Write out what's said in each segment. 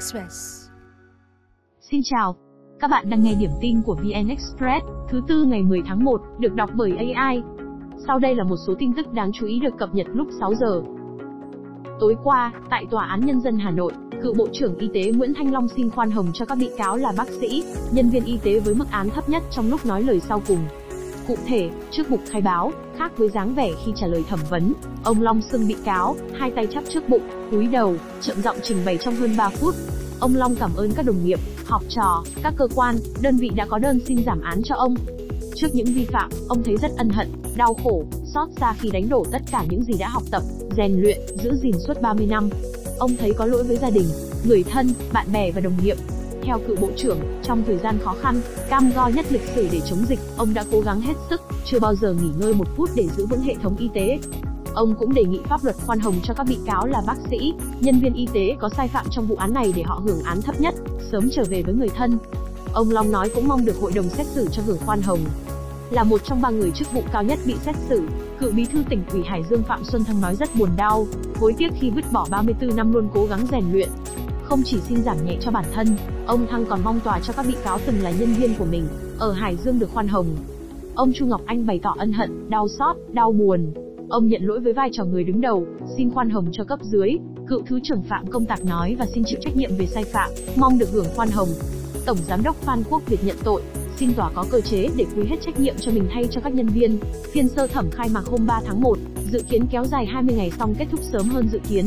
Express. Xin chào. Các bạn đang nghe điểm tin của VN Express, thứ tư ngày 10 tháng 1, được đọc bởi AI. Sau đây là một số tin tức đáng chú ý được cập nhật lúc 6 giờ. Tối qua, tại Tòa án Nhân dân Hà Nội, cựu Bộ trưởng Y tế Nguyễn Thanh Long xin khoan hồng cho các bị cáo là bác sĩ, nhân viên y tế với mức án thấp nhất trong lúc nói lời sau cùng. Cụ thể, trước bục khai báo, khác với dáng vẻ khi trả lời thẩm vấn, ông Long xưng bị cáo, hai tay chắp trước bụng, cúi đầu, chậm giọng trình bày trong hơn 3 phút. Ông Long cảm ơn các đồng nghiệp, học trò, các cơ quan, đơn vị đã có đơn xin giảm án cho ông. Trước những vi phạm, ông thấy rất ân hận, đau khổ, xót xa khi đánh đổ tất cả những gì đã học tập, rèn luyện, giữ gìn suốt 30 năm. Ông thấy có lỗi với gia đình, người thân, bạn bè và đồng nghiệp, theo cựu bộ trưởng, trong thời gian khó khăn, cam go nhất lịch sử để chống dịch, ông đã cố gắng hết sức, chưa bao giờ nghỉ ngơi một phút để giữ vững hệ thống y tế. Ông cũng đề nghị pháp luật khoan hồng cho các bị cáo là bác sĩ, nhân viên y tế có sai phạm trong vụ án này để họ hưởng án thấp nhất, sớm trở về với người thân. Ông Long nói cũng mong được hội đồng xét xử cho hưởng khoan hồng. Là một trong ba người chức vụ cao nhất bị xét xử, cựu bí thư tỉnh ủy Hải Dương Phạm Xuân Thăng nói rất buồn đau, hối tiếc khi vứt bỏ 34 năm luôn cố gắng rèn luyện, không chỉ xin giảm nhẹ cho bản thân, ông Thăng còn mong tòa cho các bị cáo từng là nhân viên của mình, ở Hải Dương được khoan hồng. Ông Chu Ngọc Anh bày tỏ ân hận, đau xót, đau buồn. Ông nhận lỗi với vai trò người đứng đầu, xin khoan hồng cho cấp dưới. Cựu Thứ trưởng Phạm Công Tạc nói và xin chịu trách nhiệm về sai phạm, mong được hưởng khoan hồng. Tổng Giám đốc Phan Quốc Việt nhận tội, xin tòa có cơ chế để quy hết trách nhiệm cho mình thay cho các nhân viên. Phiên sơ thẩm khai mạc hôm 3 tháng 1, dự kiến kéo dài 20 ngày xong kết thúc sớm hơn dự kiến.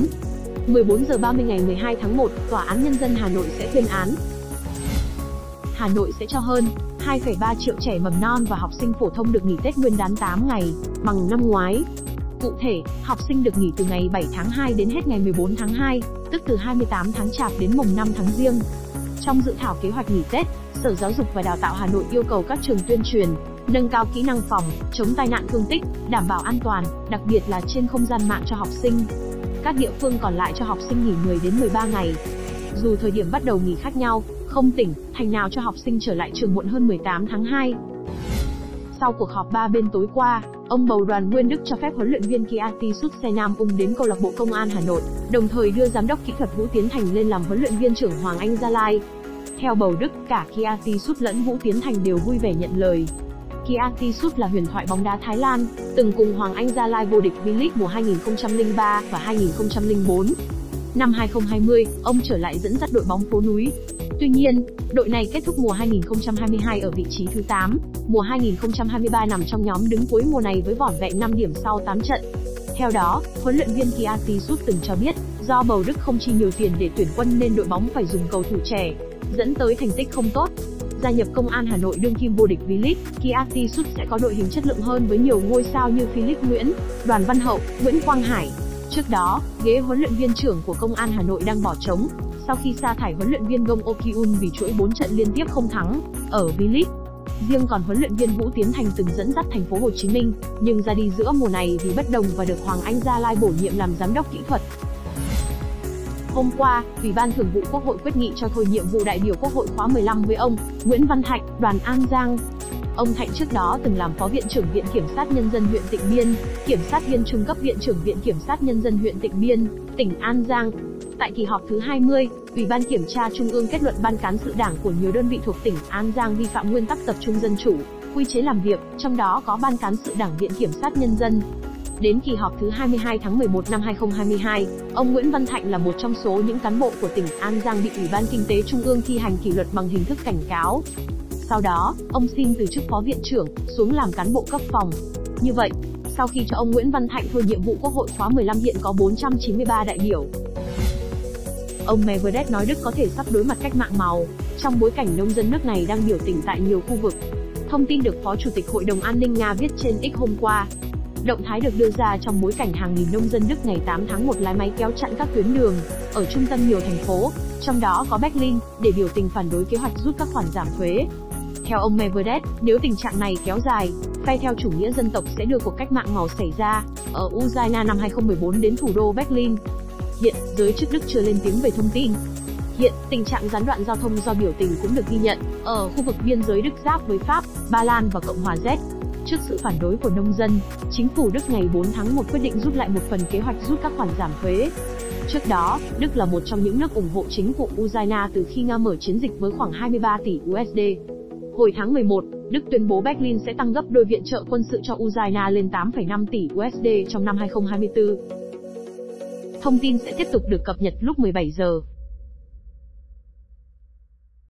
14 giờ 30 ngày 12 tháng 1, Tòa án Nhân dân Hà Nội sẽ tuyên án. Hà Nội sẽ cho hơn 2,3 triệu trẻ mầm non và học sinh phổ thông được nghỉ Tết Nguyên đán 8 ngày, bằng năm ngoái. Cụ thể, học sinh được nghỉ từ ngày 7 tháng 2 đến hết ngày 14 tháng 2, tức từ 28 tháng Chạp đến mùng 5 tháng Giêng. Trong dự thảo kế hoạch nghỉ Tết, Sở Giáo dục và Đào tạo Hà Nội yêu cầu các trường tuyên truyền, nâng cao kỹ năng phòng, chống tai nạn thương tích, đảm bảo an toàn, đặc biệt là trên không gian mạng cho học sinh. Các địa phương còn lại cho học sinh nghỉ 10 đến 13 ngày. Dù thời điểm bắt đầu nghỉ khác nhau, không tỉnh, thành nào cho học sinh trở lại trường muộn hơn 18 tháng 2. Sau cuộc họp ba bên tối qua, ông bầu đoàn Nguyên Đức cho phép huấn luyện viên Kiati Sút Xe Nam Ung đến câu lạc bộ Công an Hà Nội, đồng thời đưa giám đốc kỹ thuật Vũ Tiến Thành lên làm huấn luyện viên trưởng Hoàng Anh Gia Lai. Theo bầu Đức, cả Kiati Sút lẫn Vũ Tiến Thành đều vui vẻ nhận lời, Kiati Sut là huyền thoại bóng đá Thái Lan, từng cùng Hoàng Anh Gia Lai vô địch V-League mùa 2003 và 2004. Năm 2020, ông trở lại dẫn dắt đội bóng phố núi. Tuy nhiên, đội này kết thúc mùa 2022 ở vị trí thứ 8, mùa 2023 nằm trong nhóm đứng cuối mùa này với vỏn vẹn 5 điểm sau 8 trận. Theo đó, huấn luyện viên Kiati Sut từng cho biết, do bầu Đức không chi nhiều tiền để tuyển quân nên đội bóng phải dùng cầu thủ trẻ, dẫn tới thành tích không tốt. Gia nhập công an Hà Nội đương kim vô địch V-League, Kia Sut sẽ có đội hình chất lượng hơn với nhiều ngôi sao như Philip Nguyễn, Đoàn Văn Hậu, Nguyễn Quang Hải. Trước đó, ghế huấn luyện viên trưởng của công an Hà Nội đang bỏ trống sau khi sa thải huấn luyện viên Gong Okyun vì chuỗi 4 trận liên tiếp không thắng ở V-League. Riêng còn huấn luyện viên Vũ Tiến Thành từng dẫn dắt thành phố Hồ Chí Minh, nhưng ra đi giữa mùa này vì bất đồng và được Hoàng Anh Gia Lai bổ nhiệm làm giám đốc kỹ thuật. Hôm qua, Ủy ban Thường vụ Quốc hội quyết nghị cho thôi nhiệm vụ đại biểu Quốc hội khóa 15 với ông Nguyễn Văn Thạnh, đoàn An Giang. Ông Thạnh trước đó từng làm Phó Viện trưởng Viện Kiểm sát Nhân dân huyện Tịnh Biên, Kiểm sát viên trung cấp Viện trưởng Viện Kiểm sát Nhân dân huyện Tịnh Biên, tỉnh An Giang. Tại kỳ họp thứ 20, Ủy ban Kiểm tra Trung ương kết luận ban cán sự đảng của nhiều đơn vị thuộc tỉnh An Giang vi phạm nguyên tắc tập trung dân chủ, quy chế làm việc, trong đó có ban cán sự đảng Viện Kiểm sát Nhân dân, Đến kỳ họp thứ 22 tháng 11 năm 2022, ông Nguyễn Văn Thạnh là một trong số những cán bộ của tỉnh An Giang bị Ủy ban Kinh tế Trung ương thi hành kỷ luật bằng hình thức cảnh cáo. Sau đó, ông xin từ chức phó viện trưởng, xuống làm cán bộ cấp phòng. Như vậy, sau khi cho ông Nguyễn Văn Thạnh thôi nhiệm vụ Quốc hội khóa 15 hiện có 493 đại biểu. Ông Medvedev nói Đức có thể sắp đối mặt cách mạng màu, trong bối cảnh nông dân nước này đang biểu tình tại nhiều khu vực. Thông tin được Phó Chủ tịch Hội đồng An ninh Nga viết trên X hôm qua, Động thái được đưa ra trong bối cảnh hàng nghìn nông dân Đức ngày 8 tháng 1 lái máy kéo chặn các tuyến đường ở trung tâm nhiều thành phố, trong đó có Berlin, để biểu tình phản đối kế hoạch rút các khoản giảm thuế. Theo ông Medvedev, nếu tình trạng này kéo dài, phe theo chủ nghĩa dân tộc sẽ đưa cuộc cách mạng màu xảy ra ở Ukraine năm 2014 đến thủ đô Berlin. Hiện, giới chức Đức chưa lên tiếng về thông tin. Hiện, tình trạng gián đoạn giao thông do biểu tình cũng được ghi nhận ở khu vực biên giới Đức giáp với Pháp, Ba Lan và Cộng hòa Z. Trước sự phản đối của nông dân, chính phủ Đức ngày 4 tháng 1 quyết định rút lại một phần kế hoạch rút các khoản giảm thuế. Trước đó, Đức là một trong những nước ủng hộ chính của Ukraine từ khi Nga mở chiến dịch với khoảng 23 tỷ USD. Hồi tháng 11, Đức tuyên bố Berlin sẽ tăng gấp đôi viện trợ quân sự cho Ukraine lên 8,5 tỷ USD trong năm 2024. Thông tin sẽ tiếp tục được cập nhật lúc 17 giờ.